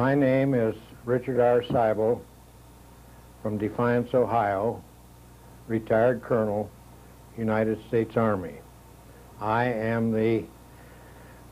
My name is Richard R. Seibel from Defiance, Ohio, retired colonel, United States Army. I am the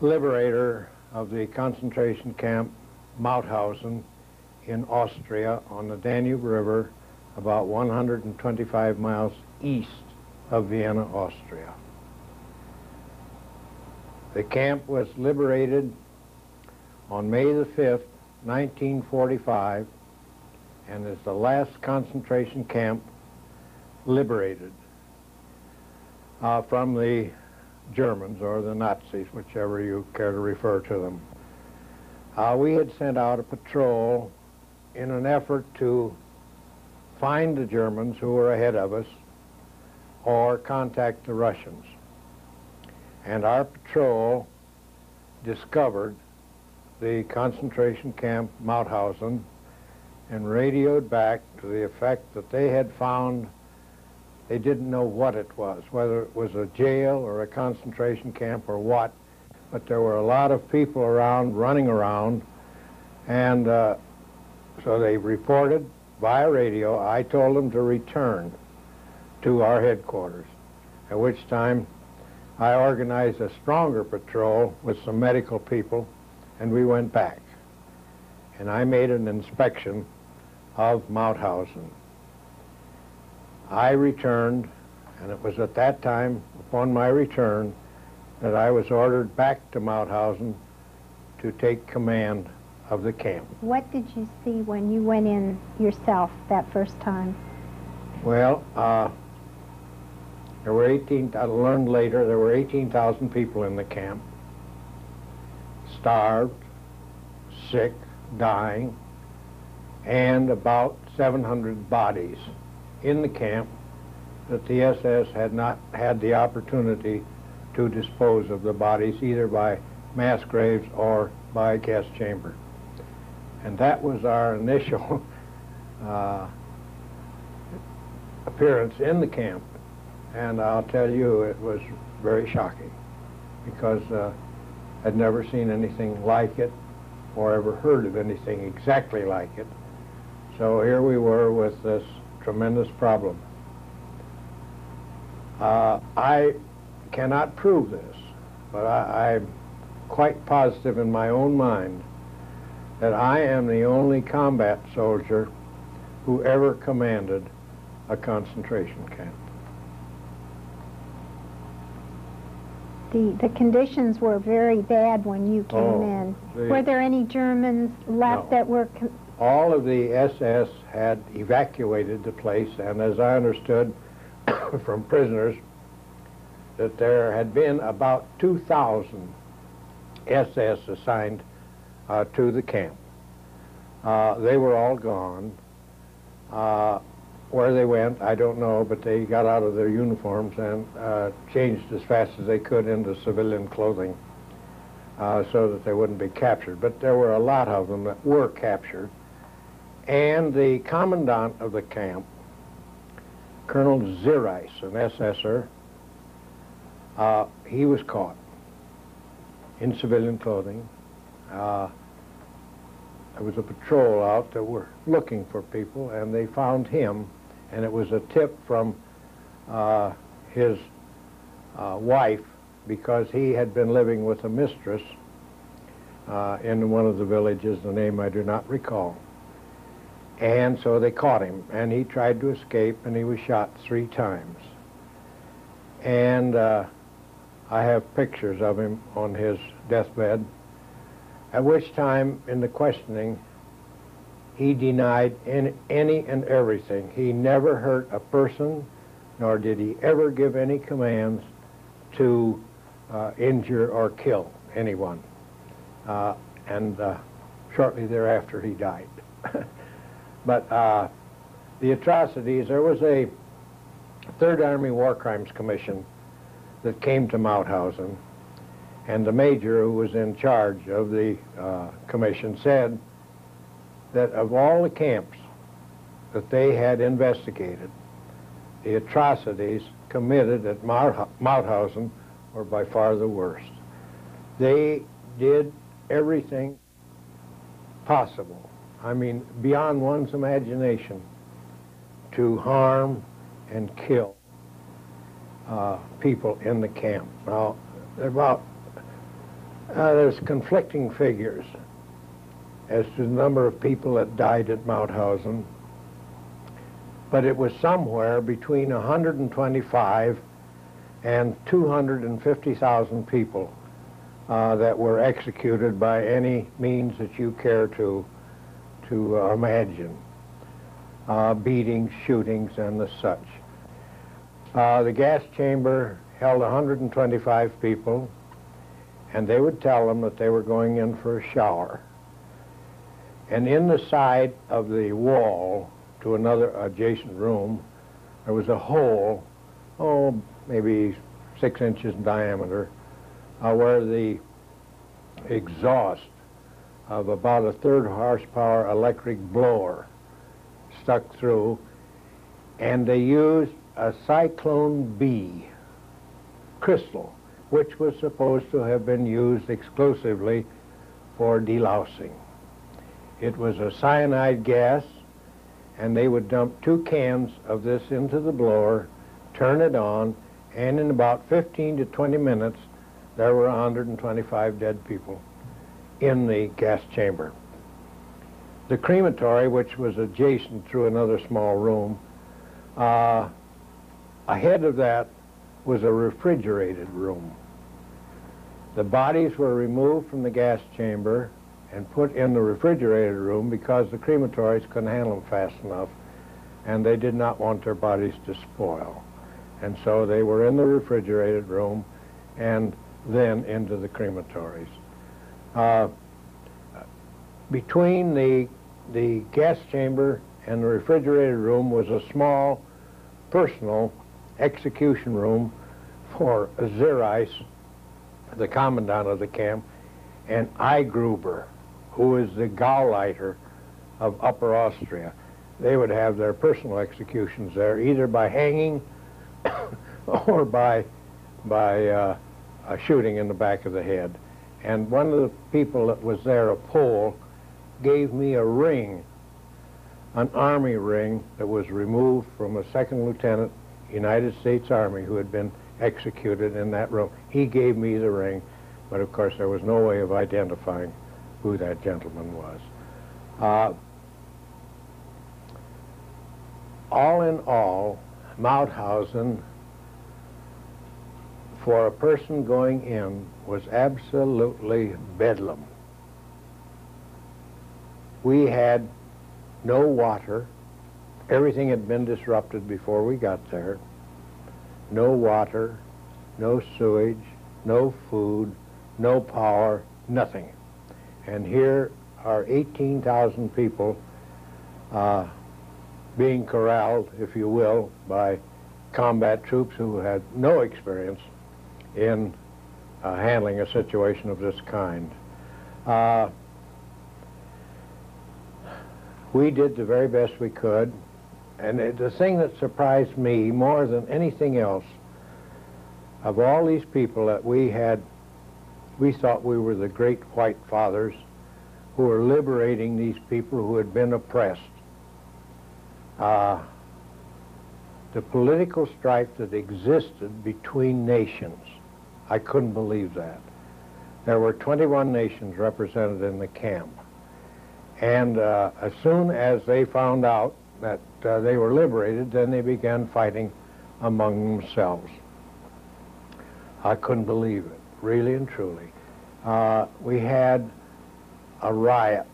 liberator of the concentration camp Mauthausen in Austria on the Danube River about 125 miles east of Vienna, Austria. The camp was liberated on May the 5th, 1945, and is the last concentration camp liberated uh, from the Germans or the Nazis, whichever you care to refer to them. Uh, we had sent out a patrol in an effort to find the Germans who were ahead of us or contact the Russians. And our patrol discovered the concentration camp Mauthausen and radioed back to the effect that they had found they didn't know what it was, whether it was a jail or a concentration camp or what, but there were a lot of people around, running around, and uh, so they reported via radio. I told them to return to our headquarters, at which time I organized a stronger patrol with some medical people, and we went back. And I made an inspection of Mauthausen. I returned, and it was at that time, upon my return, that I was ordered back to Mauthausen to take command of the camp. What did you see when you went in yourself that first time? Well, uh, there were 18, I learned later, there were 18,000 people in the camp, starved, sick, dying, and about 700 bodies in the camp that the SS had not had the opportunity to dispose of the bodies either by mass graves or by gas chamber. And that was our initial uh, appearance in the camp. And I'll tell you, it was very shocking because uh, I'd never seen anything like it or ever heard of anything exactly like it. So here we were with this tremendous problem. Uh, I cannot prove this, but I, I'm quite positive in my own mind that I am the only combat soldier who ever commanded a concentration camp. The, the conditions were very bad when you came Oh, in. the- Were there any Germans left No. that were All of the SS had evacuated the place, and as I understood from prisoners, that there had been about 2,000 SS assigned uh, to the camp. Uh, they were all gone. Uh, where they went, I don't know, but they got out of their uniforms and uh, changed as fast as they could into civilian clothing uh, so that they wouldn't be captured. But there were a lot of them that were captured. And the commandant of the camp, Colonel Ziereis, an SSer, uh, he was caught in civilian clothing. Uh, there was a patrol out that were looking for people, and they found him, and it was a tip from uh, his uh, wife because he had been living with a mistress uh, in one of the villages, the name I do not recall. And so they caught him, and he tried to escape, and he was shot three times. And uh, I have pictures of him on his deathbed, at which time, in the questioning, he denied in any and everything. He never hurt a person, nor did he ever give any commands to uh, injure or kill anyone. Uh, and uh, shortly thereafter, he died. but uh, the atrocities, there was a Third Army War Crimes Commission that came to Mauthausen, and the major who was in charge of the uh, commission said that of all the camps that they had investigated, the atrocities committed at Mauthausen were by far the worst. They did everything possible, I mean, beyond one's imagination, to harm and kill uh, people in the camp. Now, about uh, there's conflicting figures as to the number of people that died at Mauthausen, but it was somewhere between 125 and 250,000 people uh, that were executed by any means that you care to to uh, imagine, uh, beatings, shootings, and the such. Uh, the gas chamber held 125 people, and they would tell them that they were going in for a shower. And in the side of the wall to another adjacent room, there was a hole, oh, maybe six inches in diameter, uh, where the exhaust of about a third horsepower electric blower stuck through, and they used a Zyklon B crystal, which was supposed to have been used exclusively for delousing. It was a cyanide gas, and they would dump two cans of this into the blower, turn it on, and in about 15 to 20 minutes, there were 125 dead people in the gas chamber. The crematory, which was adjacent through another small room, uh, ahead of that was a refrigerated room. The bodies were removed from the gas chamber and put in the refrigerated room because the crematories couldn't handle them fast enough and they did not want their bodies to spoil. And so they were in the refrigerated room and then into the crematories. Uh, between the, the gas chamber and the refrigerated room was a small personal execution room for Ziereis, the commandant of the camp, and Eigruber, who is the Gauleiter of Upper Austria. They would have their personal executions there, either by hanging or by, by uh, a shooting in the back of the head. And one of the people that was there, a Pole, gave me a ring, an army ring that was removed from a second lieutenant, United States Army, who had been executed in that room. He gave me the ring, but of course there was no way of identifying who that gentleman was. Uh, all in all, Mauthausen, for a person going in, was absolutely bedlam. We had no water. Everything had been disrupted before we got there. No water, no sewage, no food, no power, nothing. And here are 18,000 people uh, being corralled, if you will, by combat troops who had no experience in uh, handling a situation of this kind. Uh, we did the very best we could, and it, the thing that surprised me more than anything else, of all these people that we had, we thought we were the great white fathers who were liberating these people who had been oppressed. Uh, the political strife that existed between nations, I couldn't believe that. There were 21 nations represented in the camp. And uh, as soon as they found out that uh, they were liberated, then they began fighting among themselves. I couldn't believe it, really and truly. Uh, we had a riot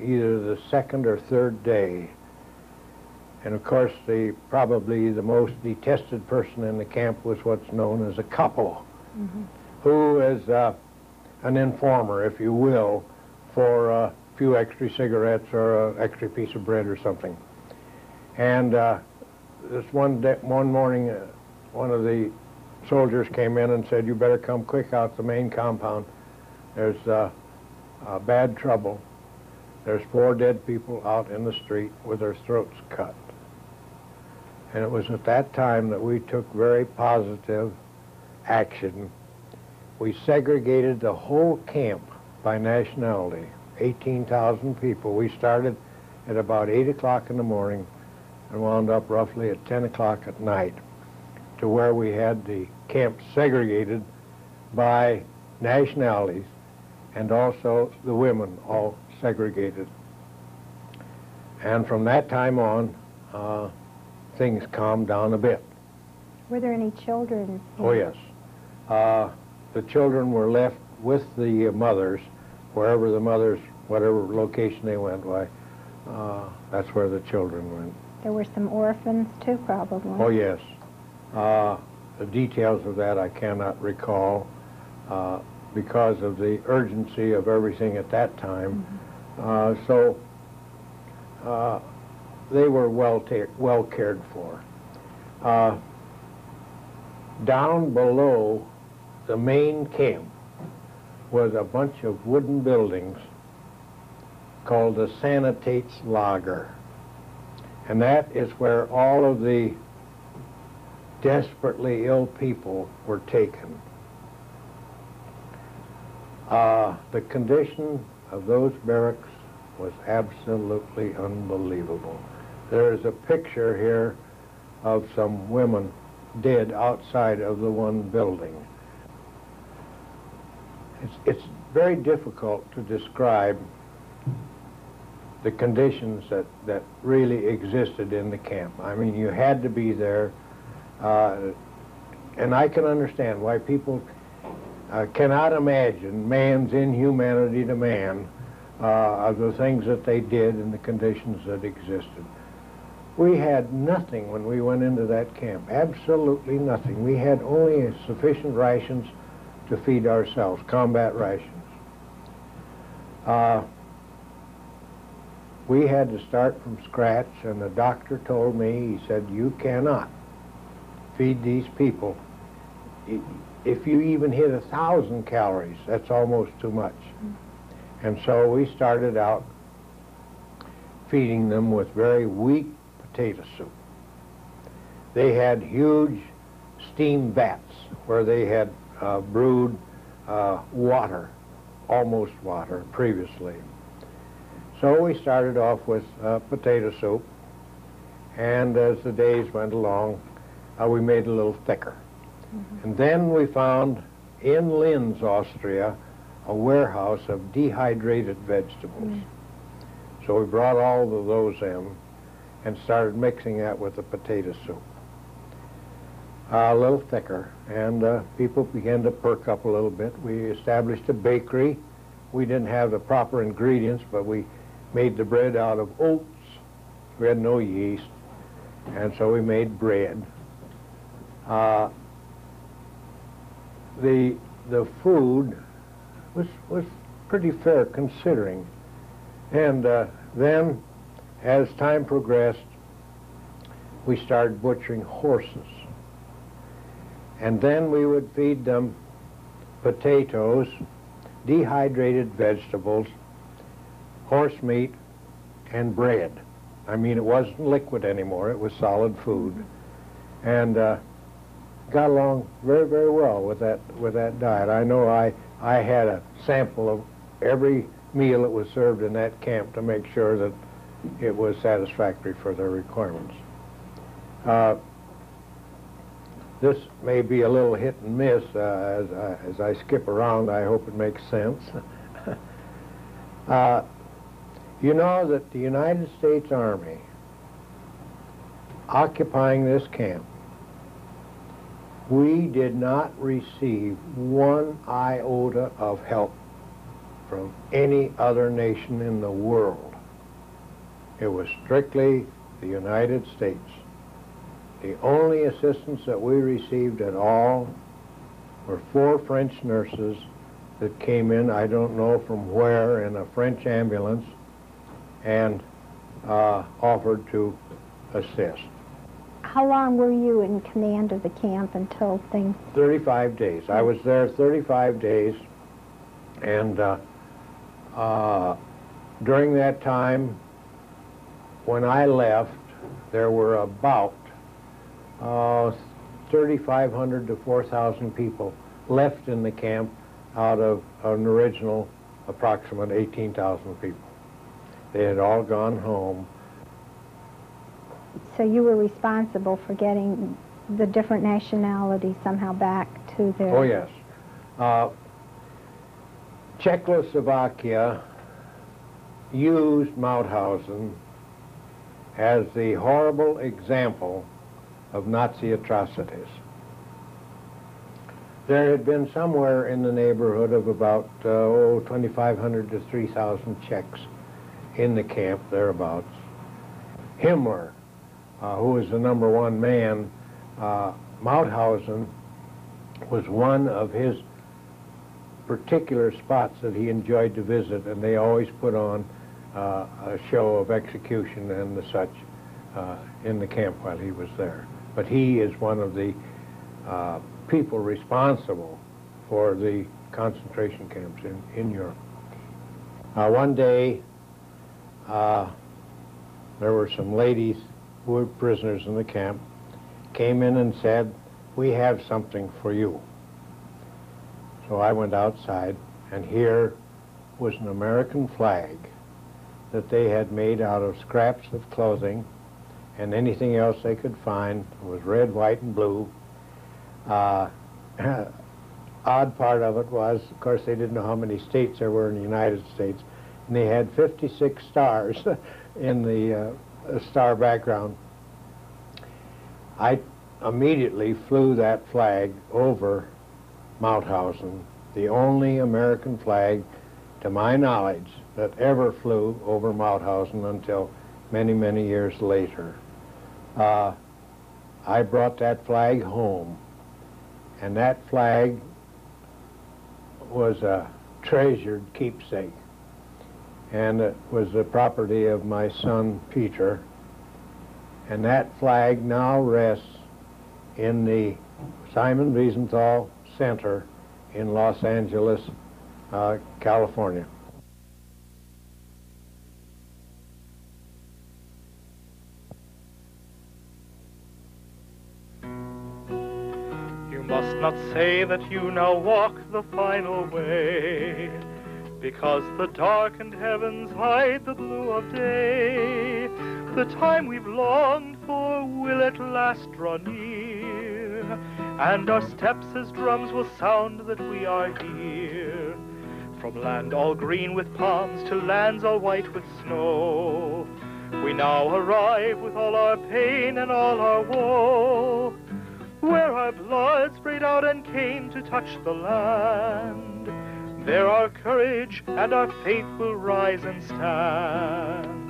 either the second or third day. And of course, the probably the most detested person in the camp was what's known as a capo, Mm-hmm. who is uh, an informer, if you will, for a few extra cigarettes or an extra piece of bread or something. And uh, this one day, one morning, uh, one of the soldiers came in and said, "You better come quick out the main compound. There's uh, uh, bad trouble. There's four dead people out in the street with their throats cut." And it was at that time that we took very positive action. We segregated the whole camp by nationality, 18,000 people. We started at about 8 o'clock in the morning and wound up roughly at 10 o'clock at night to where we had the camps segregated by nationalities and also the women all segregated. And from that time on, uh, things calmed down a bit. Were there any children? Oh, yes. Uh, the children were left with the mothers, wherever the mothers, whatever location they went, why, uh, that's where the children went. There were some orphans too, probably. Oh, yes. Uh, the details of that I cannot recall uh, because of the urgency of everything at that time. Uh, so uh, they were well, well cared for. Uh, down below the main camp was a bunch of wooden buildings called the Sanitates Lager. And that is where all of the desperately ill people were taken. Uh, the condition of those barracks was absolutely unbelievable. There is a picture here of some women dead outside of the one building. It's, it's very difficult to describe the conditions that, that really existed in the camp. I mean, you had to be there, and I can understand why people uh, cannot imagine man's inhumanity to man uh, of the things that they did and the conditions that existed. We had nothing when we went into that camp, absolutely nothing. We had only sufficient rations to feed ourselves, combat rations. Uh, we had to start from scratch, and the doctor told me, he said, you cannot feed these people. If you even hit a thousand calories, that's almost too much. And so we started out feeding them with very weak potato soup. They had huge steam vats where they had uh, brewed uh, water, almost water, previously. So we started off with uh, potato soup, and as the days went along, uh, we made a little thicker. And then we found in Linz, Austria, a warehouse of dehydrated vegetables. So we brought all of those in and started mixing that with the potato soup. Uh, a little thicker, and uh, people began to perk up a little bit. We established a bakery. We didn't have the proper ingredients, but we made the bread out of oats. We had no yeast, and so we made bread. Uh, the the food was was pretty fair considering, and uh, then as time progressed, we started butchering horses, and then we would feed them potatoes, dehydrated vegetables, horse meat, and bread. I mean, it wasn't liquid anymore; it was solid food, and. Uh, got along very, very well with that with that diet. I know I I had a sample of every meal that was served in that camp to make sure that it was satisfactory for their requirements. Uh, this may be a little hit and miss uh, as, I, as I skip around. I hope it makes sense. uh, you know that the United States Army occupying this camp we did not receive one iota of help from any other nation in the world. It was strictly the United States. The only assistance that we received at all were four French nurses that came in, I don't know from where, in a French ambulance and uh, offered to assist. How long were you in command of the camp until things? 35 days. I was there 35 days, and uh, uh, during that time, when I left, there were about uh, 3,500 to 4,000 people left in the camp out of an original approximate 18,000 people. They had all gone home. So you were responsible for getting the different nationalities somehow back to their... Oh, yes. Uh, Czechoslovakia used Mauthausen as the horrible example of Nazi atrocities. There had been somewhere in the neighborhood of about uh, oh, 2,500 to 3,000 Czechs in the camp, thereabouts. Himmler, uh, who was the number one man, uh, Mauthausen was one of his particular spots that he enjoyed to visit, and they always put on uh, a show of execution and the such uh, in the camp while he was there. But he is one of the uh, people responsible for the concentration camps in, in Europe. Uh, one day, uh, there were some ladies were prisoners in the camp, came in and said, we have something for you. So I went outside, and here was an American flag that they had made out of scraps of clothing and anything else they could find. It was red, white, and blue. Uh, odd part of it was, of course, they didn't know how many states there were in the United States, and they had 56 stars in the uh, star background. I immediately flew that flag over Mauthausen, the only American flag, to my knowledge, that ever flew over Mauthausen until many, many years later. Uh, I brought that flag home, and that flag was a treasured keepsake, and it was the property of my son Peter, and that flag now rests in the Simon Wiesenthal Center in Los Angeles, uh, California. You must not say that you now walk the final way, because the darkened heavens hide the blue of day. The time we've longed for will at last draw near, and our steps as drums will sound that we are here. From land all green with palms to lands all white with snow, we now arrive with all our pain and all our woe where our blood sprayed out and came to touch the land. There our courage and our faith will rise and stand.